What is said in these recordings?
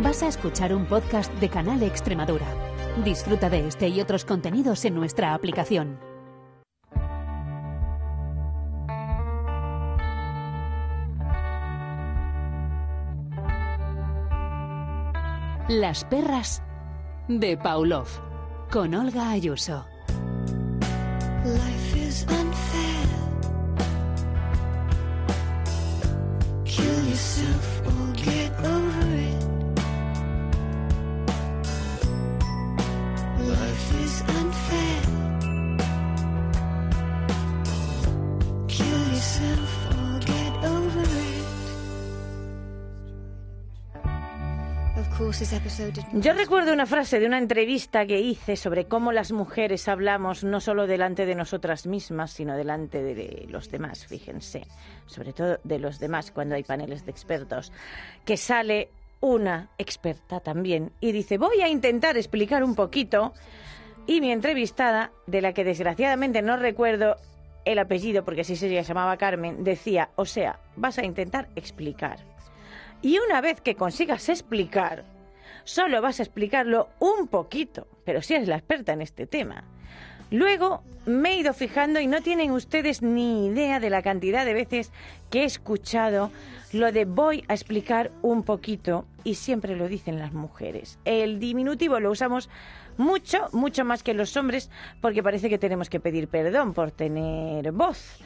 Vas a escuchar un podcast de Canal Extremadura. Disfruta de este y otros contenidos en nuestra aplicación. Las perras de Pavlov con Olga Ayuso. Life is unfair. Kill yourself Yo recuerdo una frase de una entrevista que hice sobre cómo las mujeres hablamos no solo delante de nosotras mismas, sino delante de los demás, fíjense, sobre todo de los demás cuando hay paneles de expertos, que sale una experta también y dice, voy a intentar explicar un poquito, y mi entrevistada, de la que desgraciadamente no recuerdo el apellido, porque así se llamaba Carmen, decía, o sea, vas a intentar explicar. Y una vez que consigas explicar, solo vas a explicarlo un poquito, pero si eres la experta en este tema. Luego me he ido fijando y no tienen ustedes ni idea de la cantidad de veces que he escuchado lo de voy a explicar un poquito y siempre lo dicen las mujeres. El diminutivo lo usamos mucho, mucho más que los hombres porque parece que tenemos que pedir perdón por tener voz.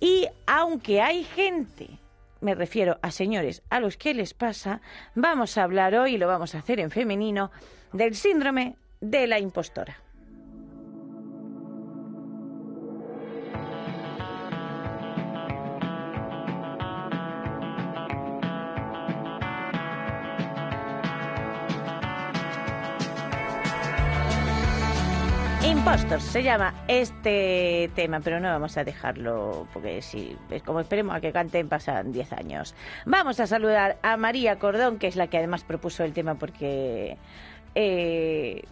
Y aunque hay gente me refiero a señores a los que les pasa, vamos a hablar hoy, lo vamos a hacer en femenino, del síndrome de la impostora. Impostors se llama este tema, pero no vamos a dejarlo porque si es como esperemos a que canten pasan 10 años. Vamos a saludar a María Cordón, que es la que además propuso el tema porque eh,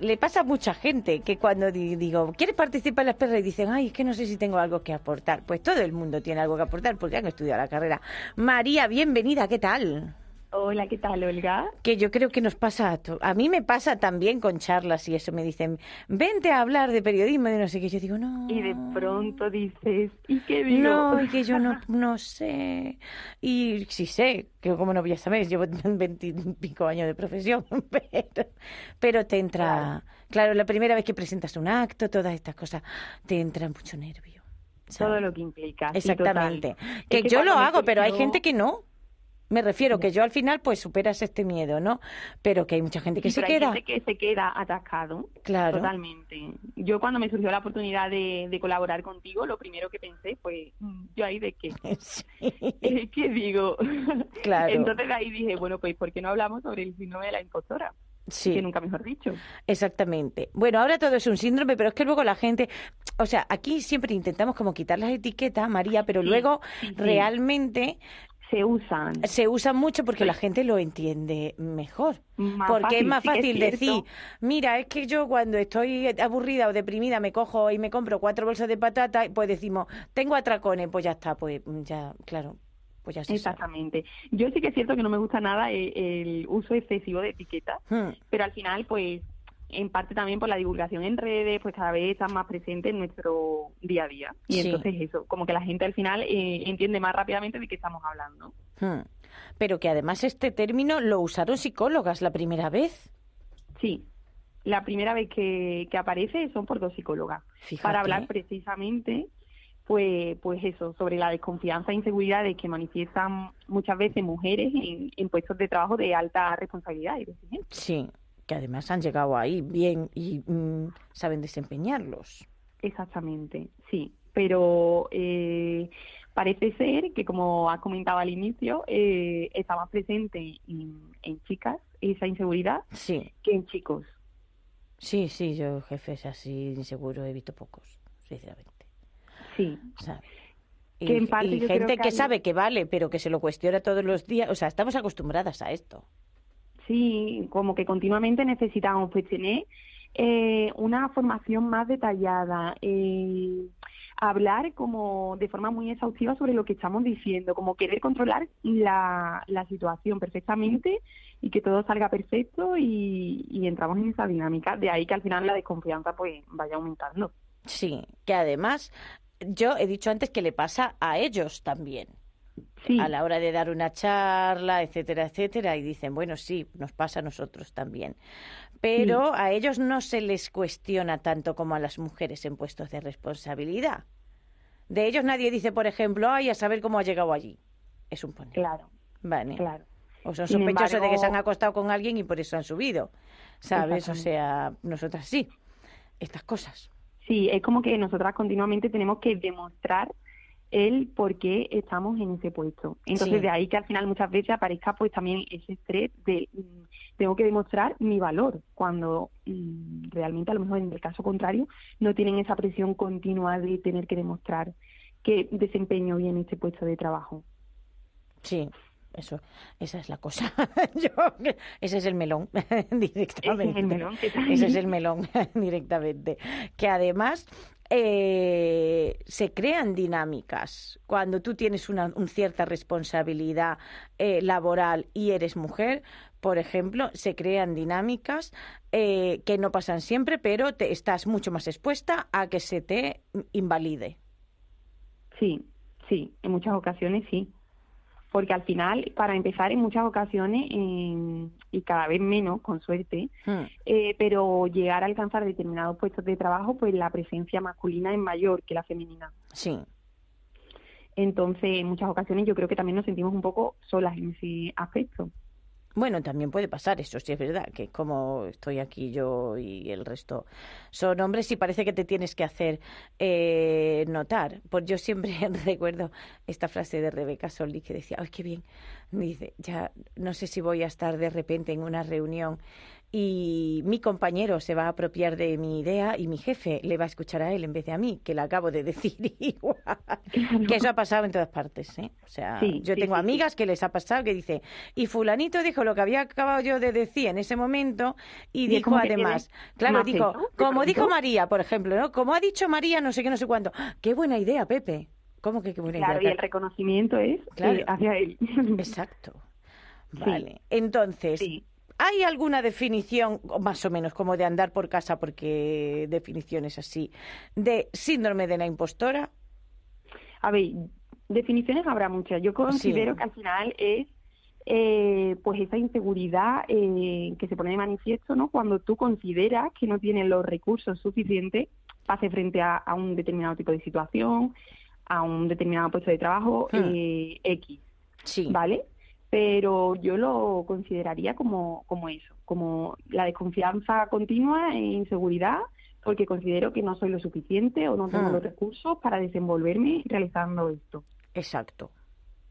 le pasa a mucha gente que cuando di- digo, ¿quieres participar en las perras? Y dicen, ay, es que no sé si tengo algo que aportar. Pues todo el mundo tiene algo que aportar porque han estudiado la carrera. María, bienvenida, ¿qué tal? Hola, ¿qué tal, Olga? que yo creo que nos pasa a a mí me pasa también con charlas y eso me dicen vente a hablar de periodismo y de no sé qué yo digo no Y de pronto dices, ¿y qué digo? no y que yo no no sé y sí sé que como no voy a saber llevo veintipico años de profesión pero, pero te entra claro la primera vez que presentas un acto todas estas cosas te entra mucho nervio Todo lo que implica. Exactamente. Que, Es yo lo hago, pero hay gente que no. Me refiero que yo al final pues superas este miedo, ¿no? Pero que hay mucha gente que Sí, se pero hay queda. gente que se queda atascado. Claro. Totalmente. Yo cuando me surgió la oportunidad de, de colaborar contigo, lo primero que pensé fue, mm, ¿yo ahí de qué? Sí. ¿Qué digo? Claro. Entonces de ahí dije, bueno, pues ¿por qué no hablamos sobre el síndrome de la impostora? Sí. Que nunca mejor dicho. Exactamente. Bueno, ahora todo es un síndrome, pero es que luego la gente, o sea, aquí siempre intentamos como quitar las etiquetas, María, pero Sí, luego sí, sí. realmente Se usan. se usan mucho porque la gente lo entiende mejor. Más porque es fácil, más sí que es fácil decir, mira, es que yo cuando estoy aburrida o deprimida me cojo y me compro cuatro bolsas de patata, pues decimos, tengo atracones, pues ya está, pues ya, claro, pues ya se sabe. Exactamente. Yo sí que es cierto que no me gusta nada el, el uso excesivo de etiquetas, Hmm. pero al final, pues, en parte también por la divulgación en redes, pues cada vez está más presente en nuestro día a día. Y Sí. entonces eso, como que la gente al final eh, entiende más rápidamente de qué estamos hablando. Hmm. Pero que además este término lo usaron psicólogas la primera vez. Sí, la primera vez que, que aparece son por dos psicólogas, Fíjate. para hablar precisamente, pues, pues eso, sobre la desconfianza e inseguridades que manifiestan muchas veces mujeres en, en puestos de trabajo de alta responsabilidad y de. Sí, que además han llegado ahí bien y mm, saben desempeñarlos. Exactamente, sí. Pero eh, parece ser que, como has comentado al inicio, eh, está más presente en, en chicas esa inseguridad Sí, que en chicos. sí, sí, yo jefes así inseguro he visto pocos, sinceramente. Sí. Y, Que en parte y gente que que, hay- sabe que vale, pero que se lo cuestiona todos los días. O sea, estamos acostumbradas a esto. Sí, como que continuamente necesitamos pues tener eh, una formación más detallada, eh, hablar como de forma muy exhaustiva sobre lo que estamos diciendo, como querer controlar la, la situación perfectamente y que todo salga perfecto y, y entramos en esa dinámica. De ahí que al final la desconfianza pues vaya aumentando. Sí, que además yo he dicho antes que le pasa a ellos también. Sí, A la hora de dar una charla, etcétera, etcétera, y dicen, bueno, sí, nos pasa a nosotros también. Pero a ellos no se les cuestiona tanto como a las mujeres en puestos de responsabilidad. De ellos nadie dice, por ejemplo, ay, a saber cómo ha llegado allí. Es un poner. claro, Vale. claro. O son sospechosos de que se han acostado con alguien y por eso han subido. ¿Sabes? O sea, nosotras sí. Estas cosas. Sí, es como que nosotras continuamente tenemos que demostrar el por qué estamos en ese puesto. Entonces, Sí. de ahí que al final muchas veces aparezca pues también ese estrés de mm, tengo que demostrar mi valor, cuando mm, realmente a lo mejor en el caso contrario no tienen esa presión continua de tener que demostrar que desempeño bien este puesto de trabajo. Sí, eso, esa es la cosa. Yo, ese es el melón, directamente. Ese es el melón que está Ese es el melón, directamente. Que además eh, se crean dinámicas. Cuando tú tienes una un cierta responsabilidad eh, laboral y eres mujer, por ejemplo, se crean dinámicas eh, que no pasan siempre, pero te estás mucho más expuesta a que se te invalide. Sí, sí, en muchas ocasiones sí. Porque al final, para empezar, en muchas ocasiones, eh, y cada vez menos, con suerte, Hmm. eh, pero llegar a alcanzar determinados puestos de trabajo, pues la presencia masculina es mayor que la femenina. Sí, Entonces, en muchas ocasiones yo creo que también nos sentimos un poco solas en ese aspecto. Bueno, también puede pasar eso, sí es verdad, que como estoy aquí yo y el resto son hombres y parece que te tienes que hacer eh, notar. Pues yo siempre recuerdo esta frase de Rebeca Soldi que decía, ¡ay, qué bien! Dice, ya no sé si voy a estar de repente en una reunión y mi compañero se va a apropiar de mi idea y mi jefe le va a escuchar a él en vez de a mí, que le acabo de decir igual. Que eso ha pasado en todas partes, ¿eh? O sea, Sí, yo sí, tengo sí, amigas que les ha pasado que dice, y fulanito dijo lo que había acabado yo de decir en ese momento y dijo además, claro, dijo, como dijo María, por ejemplo, ¿no? Como ha dicho María, no sé qué, no sé cuánto. ¡Ah! Qué buena idea, Pepe. ¿Cómo que qué buena Claro, y idea? el reconocimiento es eh, Claro. hacia él. Exacto. Vale. Entonces, Sí. ¿Hay alguna definición, más o menos, como de andar por casa, porque definiciones así, de síndrome de la impostora? A ver, definiciones habrá muchas. Yo considero Sí. que al final es eh, pues esa inseguridad eh, que se pone de manifiesto, ¿no? Cuando tú consideras que no tienes los recursos suficientes para hacer frente a, a un determinado tipo de situación, a un determinado puesto de trabajo Hmm. eh, X, Sí. ¿vale? Pero yo lo consideraría como, como eso, como la desconfianza continua e inseguridad, porque considero que no soy lo suficiente o no tengo Hmm. los recursos para desenvolverme realizando esto. Exacto.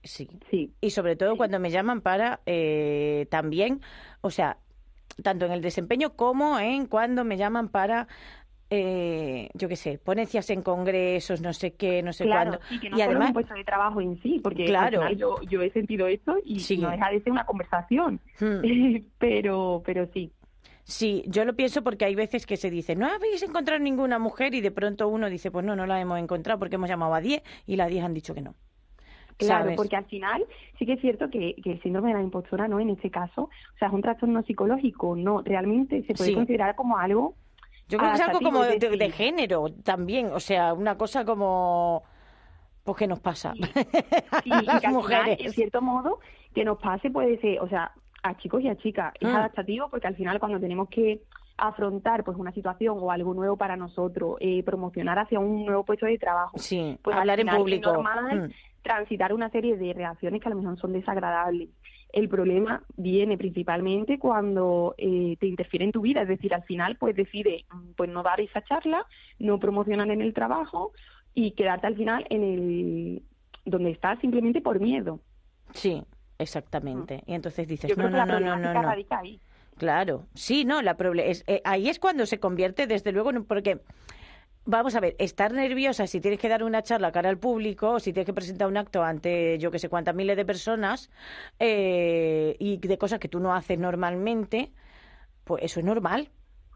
Sí. Sí, Y sobre todo cuando me llaman para eh, también, o sea, tanto en el desempeño como en cuando me llaman para, eh, yo qué sé, ponencias en congresos, no sé qué, no sé claro, cuándo. sí, que no y además, un puesto de trabajo en sí, porque Claro. al final yo, yo he sentido esto y Sí. no deja de ser una conversación, hmm, pero, pero sí, sí, yo lo pienso porque hay veces que se dice, no habéis encontrado ninguna mujer y de pronto uno dice, pues no, no la hemos encontrado porque hemos llamado a 10 y las 10 han dicho que no. Claro, ¿Sabes? porque al final sí que es cierto que, que el síndrome de la impostora, ¿no? En este caso, o sea, es un trastorno psicológico, no, realmente se puede Sí. considerar como algo Yo creo que es algo como de, de- género también, o sea, una cosa como, pues ¿qué nos pasa? Sí. Las que mujeres. final, en cierto modo, que nos pase puede ser, o sea, a chicos y a chicas, es Mm. adaptativo porque al final cuando tenemos que afrontar pues una situación o algo nuevo para nosotros, eh, promocionar hacia un nuevo puesto de trabajo, Sí, pues hablar en final es público. normal Mm. transitar una serie de reacciones que a lo mejor son desagradables. El problema viene principalmente cuando eh, te interfiere en tu vida, es decir, al final pues decides mm, pues no dar esa charla, no promocionar en el trabajo y quedarte al final en el donde estás simplemente por miedo. Sí, exactamente. Y entonces dices, Yo creo no, que no, la no, no, no, problemática no. radica ahí. Claro, sí, no, la es, eh, ahí es cuando se convierte, desde luego, en un- porque vamos a ver, estar nerviosa si tienes que dar una charla cara al público, o si tienes que presentar un acto ante yo que sé cuántas miles de personas eh, y de cosas que tú no haces normalmente, pues eso es normal.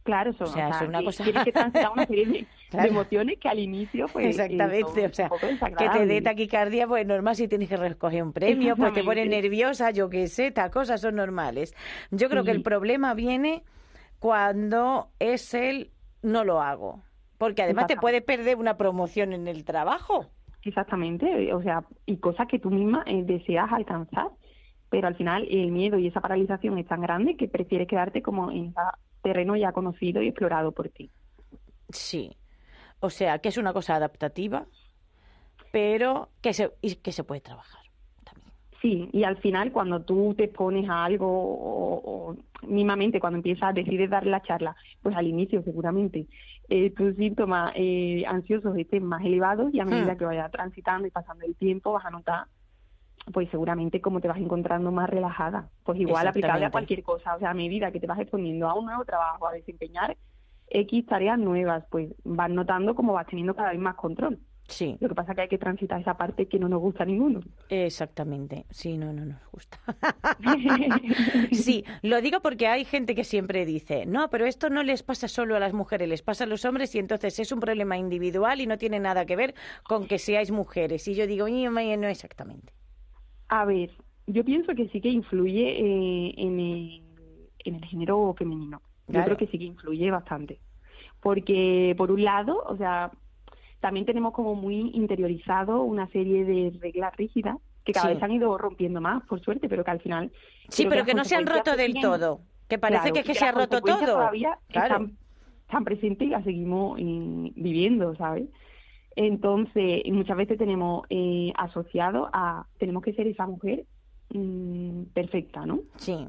Claro, son, O sea, es una cosa- tienes que transitar una serie de, emociones que al inicio, pues, eh, Exactamente, son o sea, que te dé taquicardia, pues normal si tienes que recoger un premio, pues te pone Exactamente. nerviosa, yo qué sé, estas cosas son normales. Yo creo que el problema viene cuando es el no lo hago, porque además te puedes perder una promoción en el trabajo. Exactamente, o sea, y cosas que tú misma eh, deseas alcanzar, pero al final el miedo y esa paralización es tan grande que prefieres quedarte como en ese terreno ya conocido y explorado por ti. Sí. O sea, que es una cosa adaptativa, pero que se, y que se puede trabajar también. Sí, y al final cuando tú te pones a algo o, o mismamente cuando empiezas, decides dar la charla, pues al inicio seguramente eh, tus síntomas eh, ansiosos estén más elevados y a medida Hmm. que vayas transitando y pasando el tiempo vas a notar pues seguramente como te vas encontrando más relajada, pues igual aplicable a cualquier cosa, o sea, a medida que te vas exponiendo a un nuevo trabajo, a desempeñar X tareas nuevas, pues vas notando como vas teniendo cada vez más control. Sí, Lo que pasa es que hay que transitar esa parte que no nos gusta a ninguno. exactamente. Sí, no, no nos gusta. Sí, lo digo porque hay gente que siempre dice, no, pero esto no les pasa solo a las mujeres, les pasa a los hombres y entonces es un problema individual y no tiene nada que ver con que seáis mujeres. Y yo digo, "Ñe, ñe, no exactamente. A ver, yo pienso que sí que influye eh, en, el, en el género femenino. Yo creo que sí que influye bastante. Porque, por un lado, o sea, también tenemos como muy interiorizado una serie de reglas rígidas que cada Sí. vez han ido rompiendo más, por suerte, pero que al final... Sí, pero que no se han roto del todo. Que parece Claro, que es que se ha roto todo. todavía Claro. están, están presentes y las seguimos eh, viviendo, ¿sabes? Entonces, muchas veces tenemos eh, asociado a, tenemos que ser esa mujer mm, perfecta, ¿no? Sí.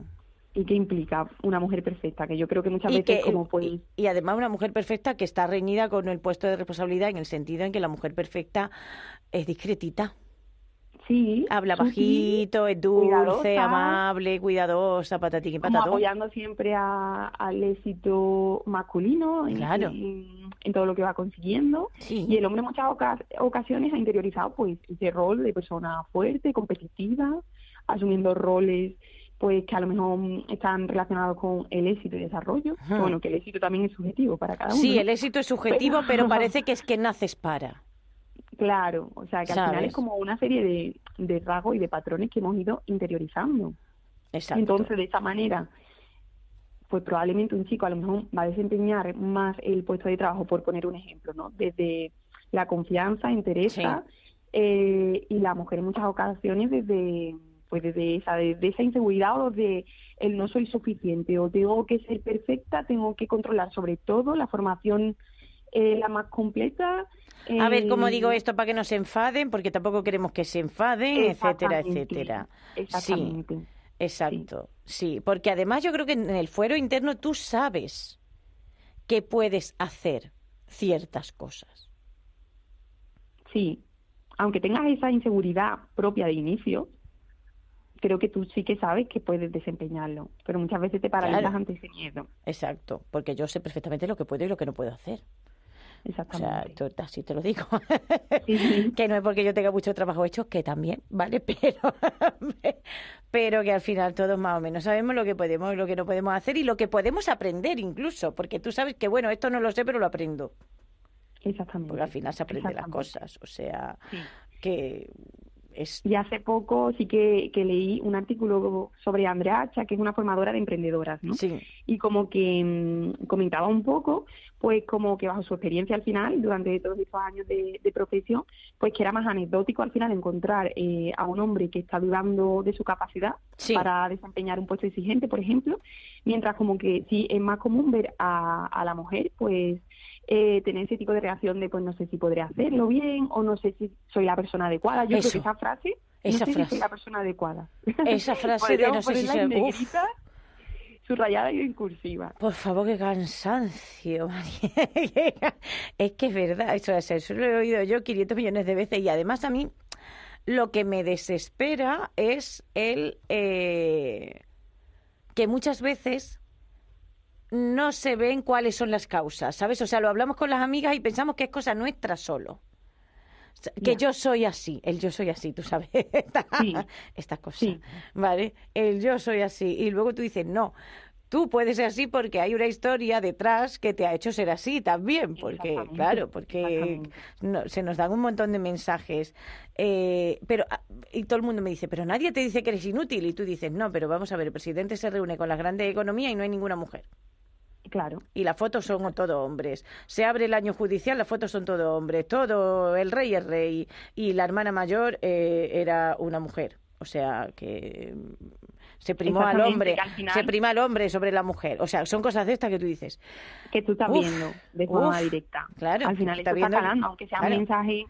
¿Y qué implica una mujer perfecta? Que yo creo que muchas Y, veces que, como pues... y, y además una mujer perfecta que está reñida con el puesto de responsabilidad en el sentido en que la mujer perfecta es discretita. Sí, Habla bajito, es dulce, cuidadosa, amable, cuidadosa, patatín y patatón. apoyando siempre a- al éxito masculino en, Claro. en- en todo lo que va consiguiendo. Sí. Y el hombre en muchas oca- ocasiones ha interiorizado pues ese rol de persona fuerte, competitiva, asumiendo roles pues que a lo mejor mm, están relacionados con el éxito y desarrollo. Ajá. Bueno, que el éxito también es subjetivo para cada uno. Sí, el éxito es subjetivo, Pero- pero parece que es que naces para. Claro, o sea que al final es como una serie de, de rasgos y de patrones que hemos ido interiorizando. Exacto. Entonces, de esa manera, pues probablemente un chico a lo mejor va a desempeñar más el puesto de trabajo, por poner un ejemplo, ¿no? Desde la confianza, interesa, eh, y la mujer en muchas ocasiones desde pues desde esa, desde esa inseguridad o de el no soy suficiente o tengo que ser perfecta, tengo que controlar sobre todo la formación eh, la más completa. A ver, ¿cómo eh, digo esto para que no se enfaden? Porque tampoco queremos que se enfaden, etcétera, etcétera. Exactamente. Sí, exacto. Sí, porque además yo creo que en el fuero interno tú sabes que puedes hacer ciertas cosas. Sí, aunque tengas esa inseguridad propia de inicio, creo que tú sí que sabes que puedes desempeñarlo, pero muchas veces te paralizas Claro. ante ese miedo. Exacto, porque yo sé perfectamente lo que puedo y lo que no puedo hacer. O sea, Exactamente. así te lo digo. Sí, sí. que no es porque yo tenga mucho trabajo hecho, que también, ¿vale? Pero, pero que al final todos más o menos sabemos lo que podemos y lo que no podemos hacer y lo que podemos aprender incluso, porque tú sabes que, bueno, esto no lo sé, pero lo aprendo. Exactamente. Porque al final se aprende las Exactamente. cosas. O sea, Sí. que es... Y hace poco sí que, que leí un artículo sobre Andrea Hacha, que es una formadora de emprendedoras, ¿no? Sí, y como que mm, comentaba un poco, pues como que bajo su experiencia al final, durante todos estos años de, de profesión, pues que era más anecdótico al final encontrar eh, a un hombre que está dudando de su capacidad Sí. para desempeñar un puesto exigente, por ejemplo, mientras como que sí es más común ver a, a la mujer, pues eh, tener ese tipo de reacción de pues no sé si podré hacerlo bien o no sé si soy la persona adecuada. Yo Eso. creo que esa frase, Esa no sé frase. si soy la persona adecuada. Esa frase de no sé si soy... negrita, subrayada y en cursiva. Por favor, qué cansancio, María. es que es verdad, eso, eso lo he oído yo 500 millones de veces y además a mí lo que me desespera es el eh, que muchas veces no se ven cuáles son las causas, ¿sabes? O sea, lo hablamos con las amigas y pensamos que es cosa nuestra solo. Que yo soy así, el yo soy así, tú sabes, esta, Sí. esta cosa, Sí. ¿vale? El yo soy así. Y luego tú dices, no, tú puedes ser así porque hay una historia detrás que te ha hecho ser así también, porque claro, porque no- se nos dan un montón de mensajes, eh, pero ah, y todo el mundo me dice, pero nadie te dice que eres inútil y tú dices, no, pero vamos a ver, el presidente se reúne con las grandes economías y no hay ninguna mujer. Claro. Y las fotos son todo hombres. Se abre el año judicial, las fotos son todo hombres. Todo, el rey es rey. Y la hermana mayor eh, era una mujer. O sea, que mm, se primó al hombre. que al final- Se prima al hombre sobre la mujer. O sea, son cosas de estas que tú dices. Que tú estás Uf, viendo de forma uf, directa. claro, Al final está está calando, aunque sea claro. un mensaje,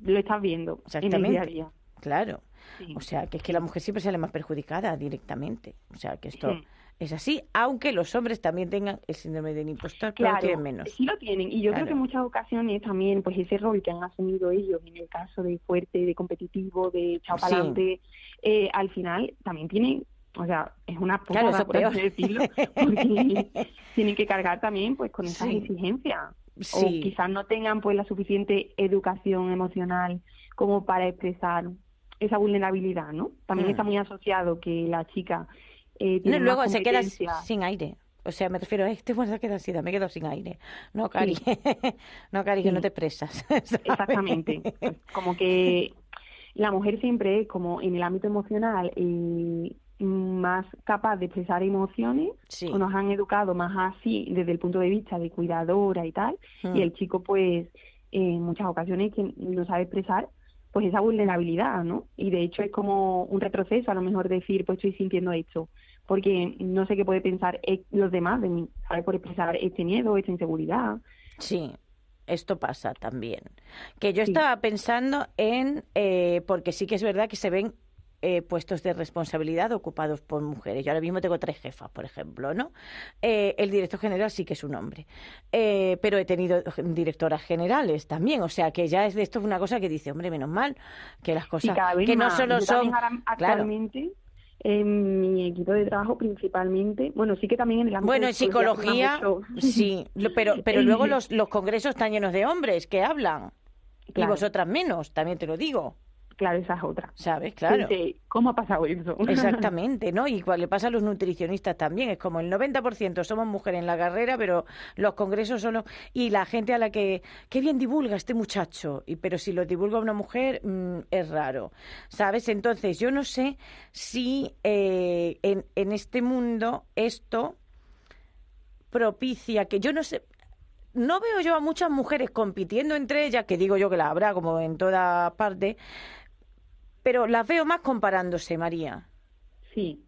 lo estás viendo en el Exactamente. día a día. claro. Sí. O sea, que es que la mujer siempre sale más perjudicada directamente. O sea, que esto Sí. Es así, aunque los hombres también tengan el síndrome del impostor, pero Claro, tienen menos. sí lo tienen. Y yo Claro. creo que en muchas ocasiones también, pues ese rol que han asumido ellos, en el caso de fuerte, de competitivo, de echado Sí. para adelante, eh, al final también tienen, o sea, es una Claro, eso por así decirlo, porque tienen que cargar también pues con esas Sí. exigencias. Sí. O quizás no tengan pues la suficiente educación emocional como para expresar esa vulnerabilidad, ¿no? También Mm. está muy asociado que la chica eh, No, luego se queda sin aire. O sea, me refiero a este bueno, se queda así, me quedo sin aire. No, Cari, no, Cari, que no te expresas. ¿sabes? Exactamente. Pues, Como que la mujer siempre es como en el ámbito emocional eh, más capaz de expresar emociones, Sí. o nos han educado más así desde el punto de vista de cuidadora y tal, Mm. y el chico pues en muchas ocasiones que no sabe expresar pues esa vulnerabilidad, ¿no? Y de hecho es como un retroceso a lo mejor decir pues estoy sintiendo esto, porque no sé qué puede pensar eh, los demás de mí, ¿sabes? Por expresar este miedo, esta inseguridad. Sí, esto pasa también. Que yo Sí. estaba pensando en, eh, porque sí que es verdad que se ven eh, puestos de responsabilidad ocupados por mujeres. Yo ahora mismo tengo tres jefas, por ejemplo, ¿no? Eh, el director general sí que es un hombre, Eh, pero he tenido directoras generales también, o sea que ya es de esto una cosa que dice, hombre, menos mal que las cosas que no solo Yo son, ahora claro, en mi equipo de trabajo principalmente, bueno, sí que también en el ámbito Bueno, de en psicología, sí, pero, pero luego los, los congresos están llenos de hombres que hablan. Y vosotras menos, también te lo digo, Claro, esa es otra. ¿sabes? Claro. Dice, ¿Cómo ha pasado eso? Exactamente, ¿no? Y igual le pasa a los nutricionistas también. Es como el 90% somos mujeres en la carrera, pero los congresos son... los- Y la gente a la que... ¡Qué bien divulga este muchacho! Y, pero si lo divulga una mujer, mm, es raro, ¿sabes? Entonces, yo no sé si eh, en, en este mundo esto propicia que yo no sé... No veo yo a muchas mujeres compitiendo entre ellas, que digo yo que la habrá como en toda parte, pero las veo más comparándose, María. Sí.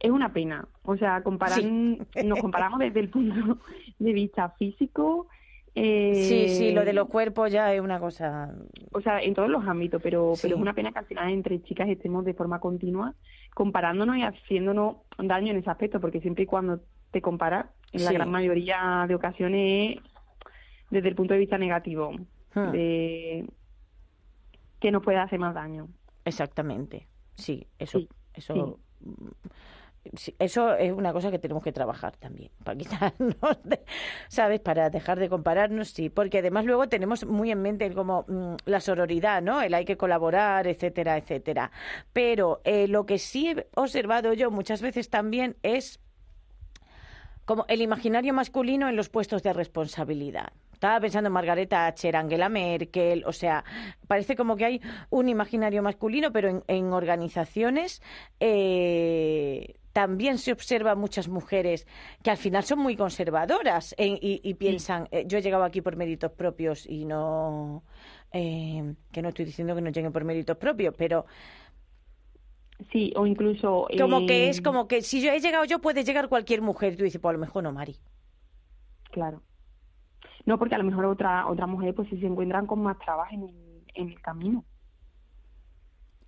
Es una pena. O sea, comparar, Sí. nos comparamos desde el punto de vista físico. eh, Sí, sí, lo de los cuerpos ya es una cosa. O sea, en todos los ámbitos, pero, Sí. pero es una pena que al final entre chicas estemos de forma continua comparándonos y haciéndonos daño en ese aspecto, porque siempre y cuando te comparas, en la gran mayoría de ocasiones es desde el punto de vista negativo, Hmm. de que nos puede hacer más daño. Exactamente. Sí, eso, Sí, eso, mm, sí, eso es una cosa que tenemos que trabajar también para quitarnos, de- ¿sabes? Para dejar de compararnos, sí, porque además luego tenemos muy en mente como mm, la sororidad, ¿no? El hay que colaborar, etcétera, etcétera. Pero eh, lo que sí he observado yo muchas veces también es como el imaginario masculino en los puestos de responsabilidad. Estaba pensando en Margaret Thatcher, Angela Merkel, o sea, parece como que hay un imaginario masculino, pero en, en organizaciones eh, también se observa muchas mujeres que al final son muy conservadoras en- y, y piensan, eh, yo he llegado aquí por méritos propios y no, eh, que no estoy diciendo que no lleguen por méritos propios, pero Sí, o incluso... como que eh, es como que si yo he llegado yo, puede llegar cualquier mujer. Y tú dices, pues a lo mejor no, Mari. Claro. No, porque a lo mejor otra otra mujer pues si se encuentran con más trabajo en el, en el camino.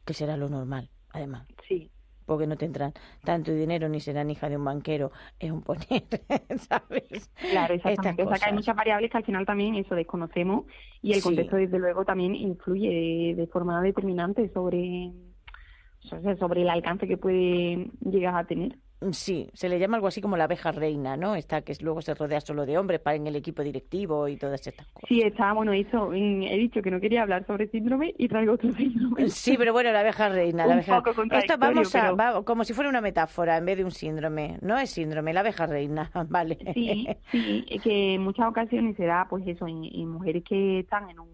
que será lo normal, además, Sí, porque no tendrán tanto dinero ni serán hija de un banquero, es un poner, ¿sabes? claro, exactamente. O sea que hay muchas variables que al final también eso desconocemos y el Sí. contexto desde luego también influye de, forma determinante sobre sobre el alcance que puede llegar a tener. Sí, se le llama algo así como la abeja reina, ¿no? Esta que luego se rodea solo de hombres para en el equipo directivo y todas estas cosas. Sí, está, bueno, eso, mm, he dicho que no quería hablar sobre síndrome y traigo otro síndrome. Sí, pero bueno, la abeja reina. La Un abeja... poco Esto vamos a, pero- va- como si fuera una metáfora en vez de un síndrome. No es síndrome, la abeja reina, vale. Sí, sí, que en muchas ocasiones se da, pues eso, en, en mujeres que están en un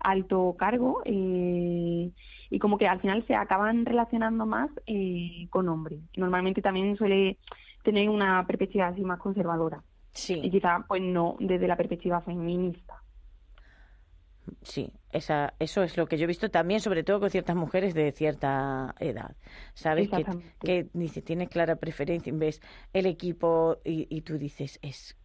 alto cargo eh, y como que al final se acaban relacionando más eh, con hombres. Normalmente también suele tener una perspectiva así más conservadora y Sí, quizá pues no desde la perspectiva feminista. sí, esa, eso es lo que yo he visto también, sobre todo con ciertas mujeres de cierta edad. ¿Sabes? Que, que dice, tiene clara preferencia, ves el equipo y, y tú dices, es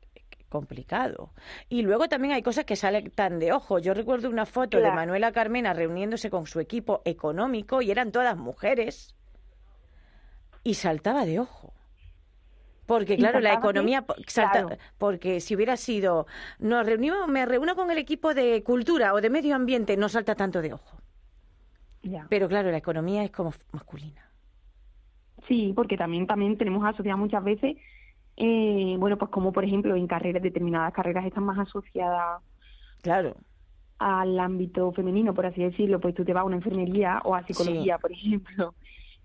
complicado. Y luego también hay cosas que salen tan de ojo. Yo recuerdo una foto de. Manuela Carmena reuniéndose con su equipo económico y eran todas mujeres y saltaba de ojo. Porque ¿Y claro, la economía salta- Claro. porque si hubiera sido nos reunimos, me reúno con el equipo de cultura o de medio ambiente, no salta tanto de ojo. Ya. Pero claro, la economía es como masculina. Sí, porque también también tenemos asociado muchas veces, eh, bueno, pues como por ejemplo en carreras, determinadas carreras están más asociadas Claro. al ámbito femenino, por así decirlo, pues tú te vas a una enfermería o a psicología, por ejemplo,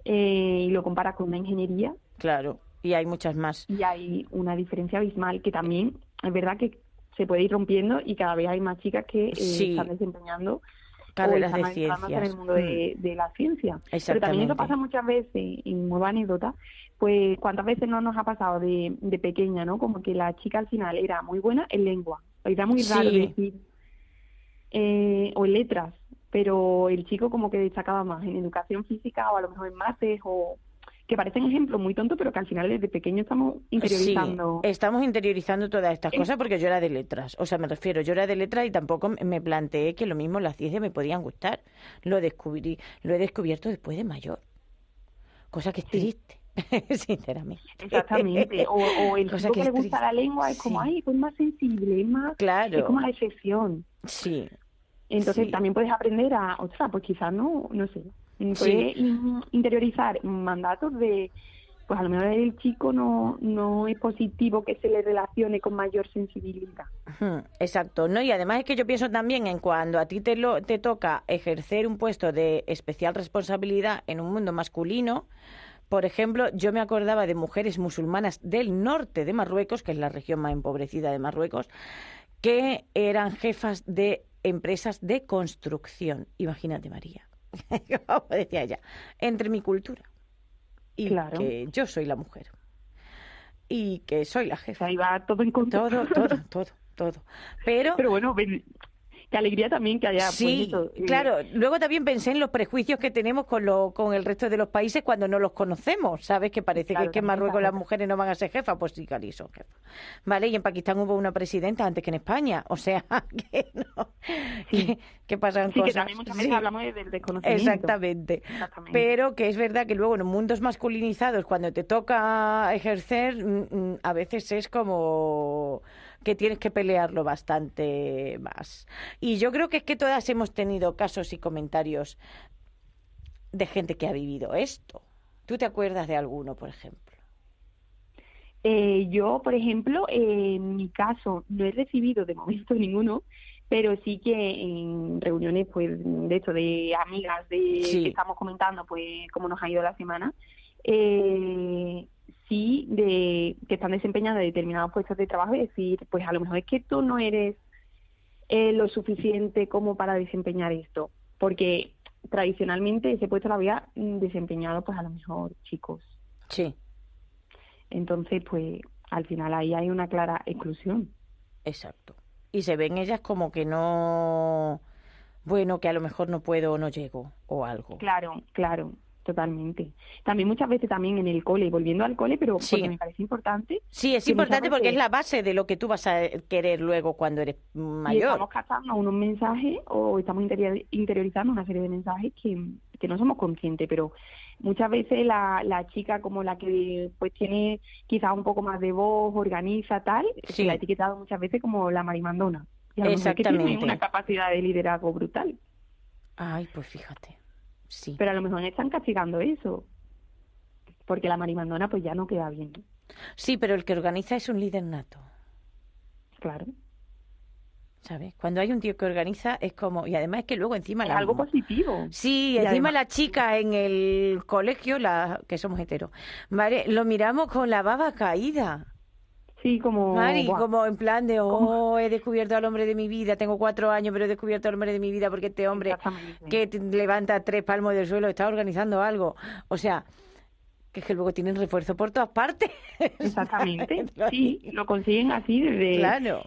eh, y lo comparas con una ingeniería Claro, y hay muchas más. y hay una diferencia abismal que también es verdad que se puede ir rompiendo y cada vez hay más chicas que eh, Sí. están desempeñando Carreras o de adentrándose en ciencias. el mundo de, de la ciencia. Pero también eso pasa muchas veces, en nueva anécdota, pues cuántas veces no nos ha pasado de, de pequeña, ¿no? Como que la chica al final era muy buena en lengua, era muy raro Sí. decir, eh, o en letras, pero el chico como que destacaba más en educación física o a lo mejor en mates o que parecen ejemplos muy tontos, pero que al final desde pequeño estamos interiorizando. Sí, estamos interiorizando todas estas cosas porque yo era de letras. O sea, me refiero, yo era de letras y tampoco me- planteé que lo mismo las ciencias me podían gustar. Lo descubrí, lo he descubierto después de mayor. Cosa que es triste, sinceramente. Exactamente. O, o el Cosa que que, es le gusta triste. la lengua es como, Sí. ay, pues más sensible, es más... Claro. Es como la excepción. Sí, Entonces Sí. también puedes aprender a, ostras, pues quizás no, no sé, puedes Sí. in- interiorizar mandatos de, pues a lo mejor el chico no, no es positivo que se le relacione con mayor sensibilidad. Exacto, ¿no? Y además es que yo pienso también en cuando a ti te, lo, te toca ejercer un puesto de especial responsabilidad en un mundo masculino, por ejemplo, yo me acordaba de mujeres musulmanas del norte de Marruecos, que es la región más empobrecida de Marruecos, que eran jefas de empresas de construcción. Imagínate, María, como decía ella, entre mi cultura y Claro. que yo soy la mujer y que soy la jefa. iba todo en contra. Todo, todo, todo, todo. Pero, Pero bueno, ven, qué alegría también que haya, pues, sí, eso, eh, claro. Luego también pensé en los prejuicios que tenemos con, lo, con el resto de los países cuando no los conocemos. ¿Sabes? Que parece Claro, que, que en Marruecos las mujeres no van a ser jefas. Pues sí, Cali, son jefas. ¿Vale? Y en Pakistán hubo una presidenta antes que en España. O sea, que no. Que, que pasan Sí, que cosas. también muchas veces Sí. hablamos de- del desconocimiento. Exactamente. Exactamente. Pero que es verdad que luego en mundos masculinizados, cuando te toca ejercer, mm, mm, a veces es como que tienes que pelearlo bastante más. Y yo creo que es que todas hemos tenido casos y comentarios de gente que ha vivido esto. ¿Tú te acuerdas de alguno, por ejemplo? Eh, yo, por ejemplo, eh, en mi caso no he recibido de momento ninguno, pero sí que en reuniones, pues, de hecho, de amigas, de Sí. que estamos comentando, pues, cómo nos ha ido la semana, eh, sí, de que están desempeñando determinados puestos de trabajo y decir, pues, a lo mejor es que tú no eres eh, lo suficiente como para desempeñar esto, porque tradicionalmente ese puesto lo había mm, desempeñado, pues, a lo mejor chicos. Sí, Entonces, pues al final ahí hay una clara exclusión. exacto. Y se ven ellas como que no, bueno, que a lo mejor no puedo o no llego o algo. Claro, claro, totalmente. También muchas veces también en el cole, volviendo al cole, pero Sí. porque me parece importante, Sí, es importante porque es la base de lo que tú vas a querer luego cuando eres y mayor. estamos captando unos mensajes o estamos interior- interiorizando una serie de mensajes que, que no somos conscientes, pero muchas veces la, la chica como la que pues tiene quizás un poco más de voz, organiza tal, Sí. se la ha etiquetado muchas veces como la marimandona. Y a es que tiene Exactamente. una capacidad de liderazgo brutal. Ay, pues fíjate. Sí. pero a lo mejor están castigando eso. porque la marimandona pues ya no queda bien. Sí, pero el que organiza es un líder nato. Claro. ¿Sabes? Cuando hay un tío que organiza es como... Y además es que luego encima... Es la- algo positivo. Sí, Y encima además- la chica en el colegio, la que somos heteros, ¿vale? Lo miramos con la baba caída. Sí, como... Mari, como en plan de, oh, he descubierto al hombre de mi vida, tengo cuatro años, pero he descubierto al hombre de mi vida porque este hombre que levanta tres palmos del suelo está organizando algo. O sea, que es que luego tienen refuerzo por todas partes. Exactamente. Sí, lo consiguen así desde... Claro.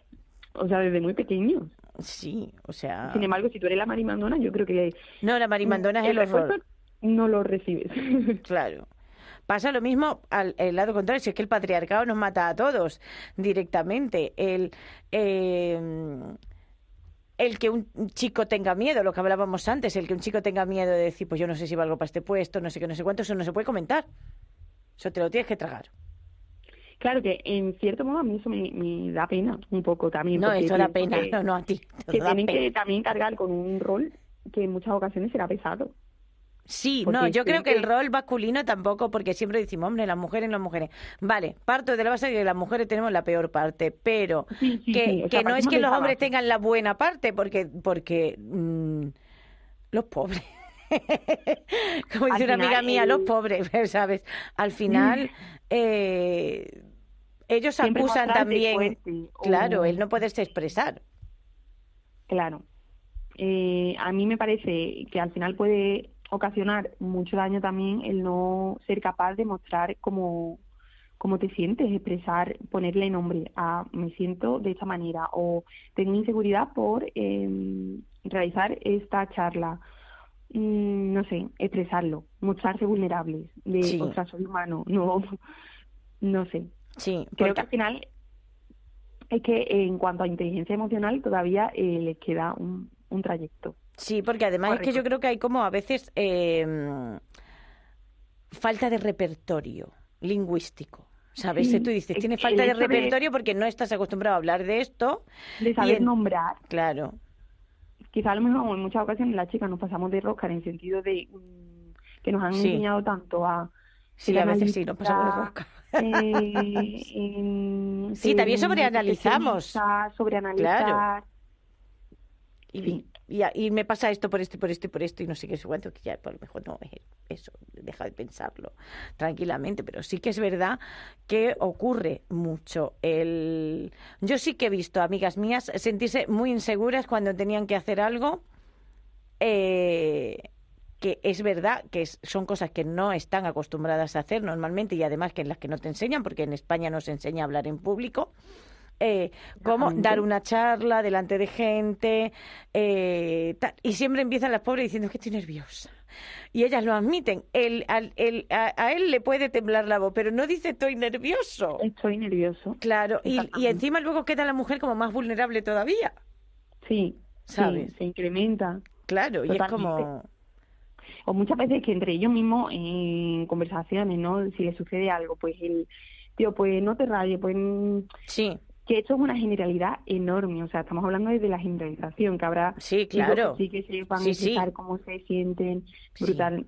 O sea, desde muy pequeños. Sí, o sea... Sin embargo, si tú eres la marimandona, yo creo que... No, la marimandona es el refuerzo horror. no lo recibes. Claro. Pasa lo mismo al lado contrario, si es que el patriarcado nos mata a todos directamente. El, eh, el que un chico tenga miedo, lo que hablábamos antes, el que un chico tenga miedo de decir, pues yo no sé si valgo para este puesto, no sé qué, no sé cuánto, eso no se puede comentar. Eso te lo tienes que tragar. claro que, en cierto modo, a mí eso me, me da pena un poco también. No, eso da pena, que- no, no a ti. que tienen pena. que también cargar con un rol que en muchas ocasiones será pesado. Sí, Porque no, yo creo que el rol masculino tampoco, porque siempre decimos, hombre, las mujeres, las mujeres. Vale, parto de la base de que las mujeres tenemos la peor parte, pero Sí, sí, que, sí, o sea, que no es que los hombres base. tengan la buena parte, porque, porque mm, los pobres. Como dice una amiga mía, el- los pobres, ¿sabes? Al final, eh, ellos Siempre acusan también, fuerte o- claro, el no poderse expresar. Claro. Eh, a mí me parece que al final puede ocasionar mucho daño también el no ser capaz de mostrar cómo, cómo te sientes, expresar, ponerle nombre a me siento de esta manera o tengo inseguridad por eh, realizar esta charla. Mm, no sé, expresarlo, mostrarse vulnerables, de, Sí. soy humano, no, no sé. Sí, Creo porque- que al final es que en cuanto a inteligencia emocional todavía eh, les queda un, un trayecto. Sí, porque además es que yo creo que hay como a veces eh, falta de repertorio lingüístico. ¿Sabes? Sí, Tú dices, el falta de repertorio porque no estás acostumbrado a hablar de esto. De saber en- nombrar. Claro, Quizá a lo mejor en muchas ocasiones las chicas nos pasamos de rosca en el sentido de mm, que nos han Sí. enseñado tanto a sí, a veces sí, nos pasamos de rosca. eh, en Sí, también sobreanalizamos. Sobreanalizar. Claro. Y, Sí. Y, y me pasa esto por esto, por esto por esto y no sé qué, sé cuánto, que ya por lo mejor no es eso, deja de pensarlo tranquilamente, pero sí que es verdad que ocurre mucho. El... Yo sí que he visto amigas mías sentirse muy inseguras cuando tenían que hacer algo. eh, que es verdad que es- son cosas que no están acostumbradas a hacer normalmente y además que en las que no te enseñan, porque en España no se enseña a hablar en público. Eh, cómo Exactamente. dar una charla delante de gente eh, y siempre empiezan las pobres diciendo "Es que estoy nerviosa y ellas lo admiten el, al- el- a, a él le puede temblar la voz pero no dice estoy nervioso Estoy nervioso. claro y, encima luego queda la mujer como más vulnerable todavía Sí, ¿Sabes? sí, se incrementa. claro y es como o muchas veces que entre ellos mismos en conversaciones, ¿no? Si les sucede algo, pues el tío, pues no te rayes, pues sí que esto es una generalidad enorme, o sea, estamos hablando desde la generalización, que habrá Sí, claro. que sí que sepan Sí, cómo se sienten, brutal,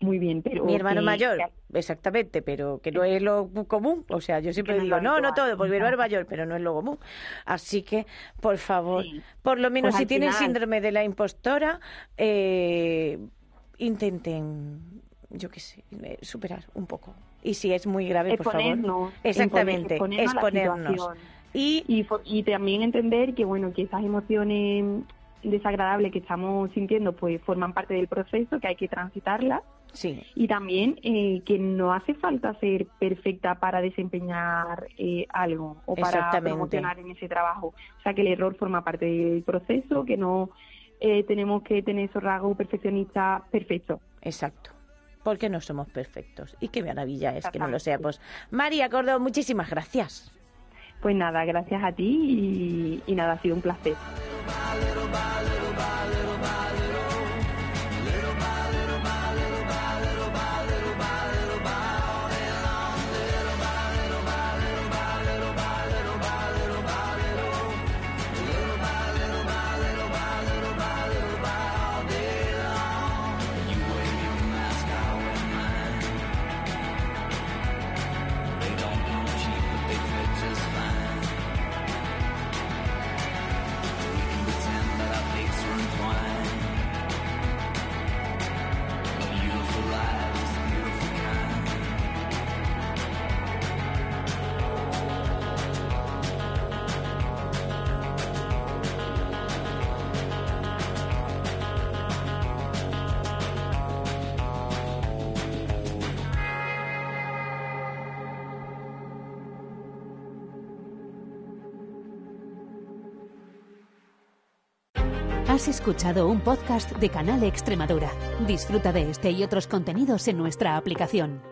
muy bien, pero mi hermano que- mayor, que- exactamente, pero que no es lo común. O sea, yo siempre digo, no, no todo, porque mi hermano mayor, pero no es lo común. Así que, por favor, por lo menos Pues si tienen final- síndrome de la impostora, eh, intenten, yo qué sé, eh, superar un poco. Y si es muy grave, por favor. Exactamente, exponer- exponernos exponernos. Y Y, también entender que, bueno, que esas emociones desagradables que estamos sintiendo, pues forman parte del proceso, que hay que transitarlas. sí, Y también eh, que no hace falta ser perfecta para desempeñar eh, algo o para promocionar en ese trabajo. O sea, que el error forma parte del proceso, que no eh, tenemos que tener esos rasgos perfeccionistas perfectos. exacto. Porque no somos perfectos. Y qué maravilla es que no lo seamos. María Córdoba, muchísimas gracias. Pues nada, gracias a ti y, nada, ha sido un placer. Has escuchado un podcast de Canal Extremadura. Disfruta de este y otros contenidos en nuestra aplicación.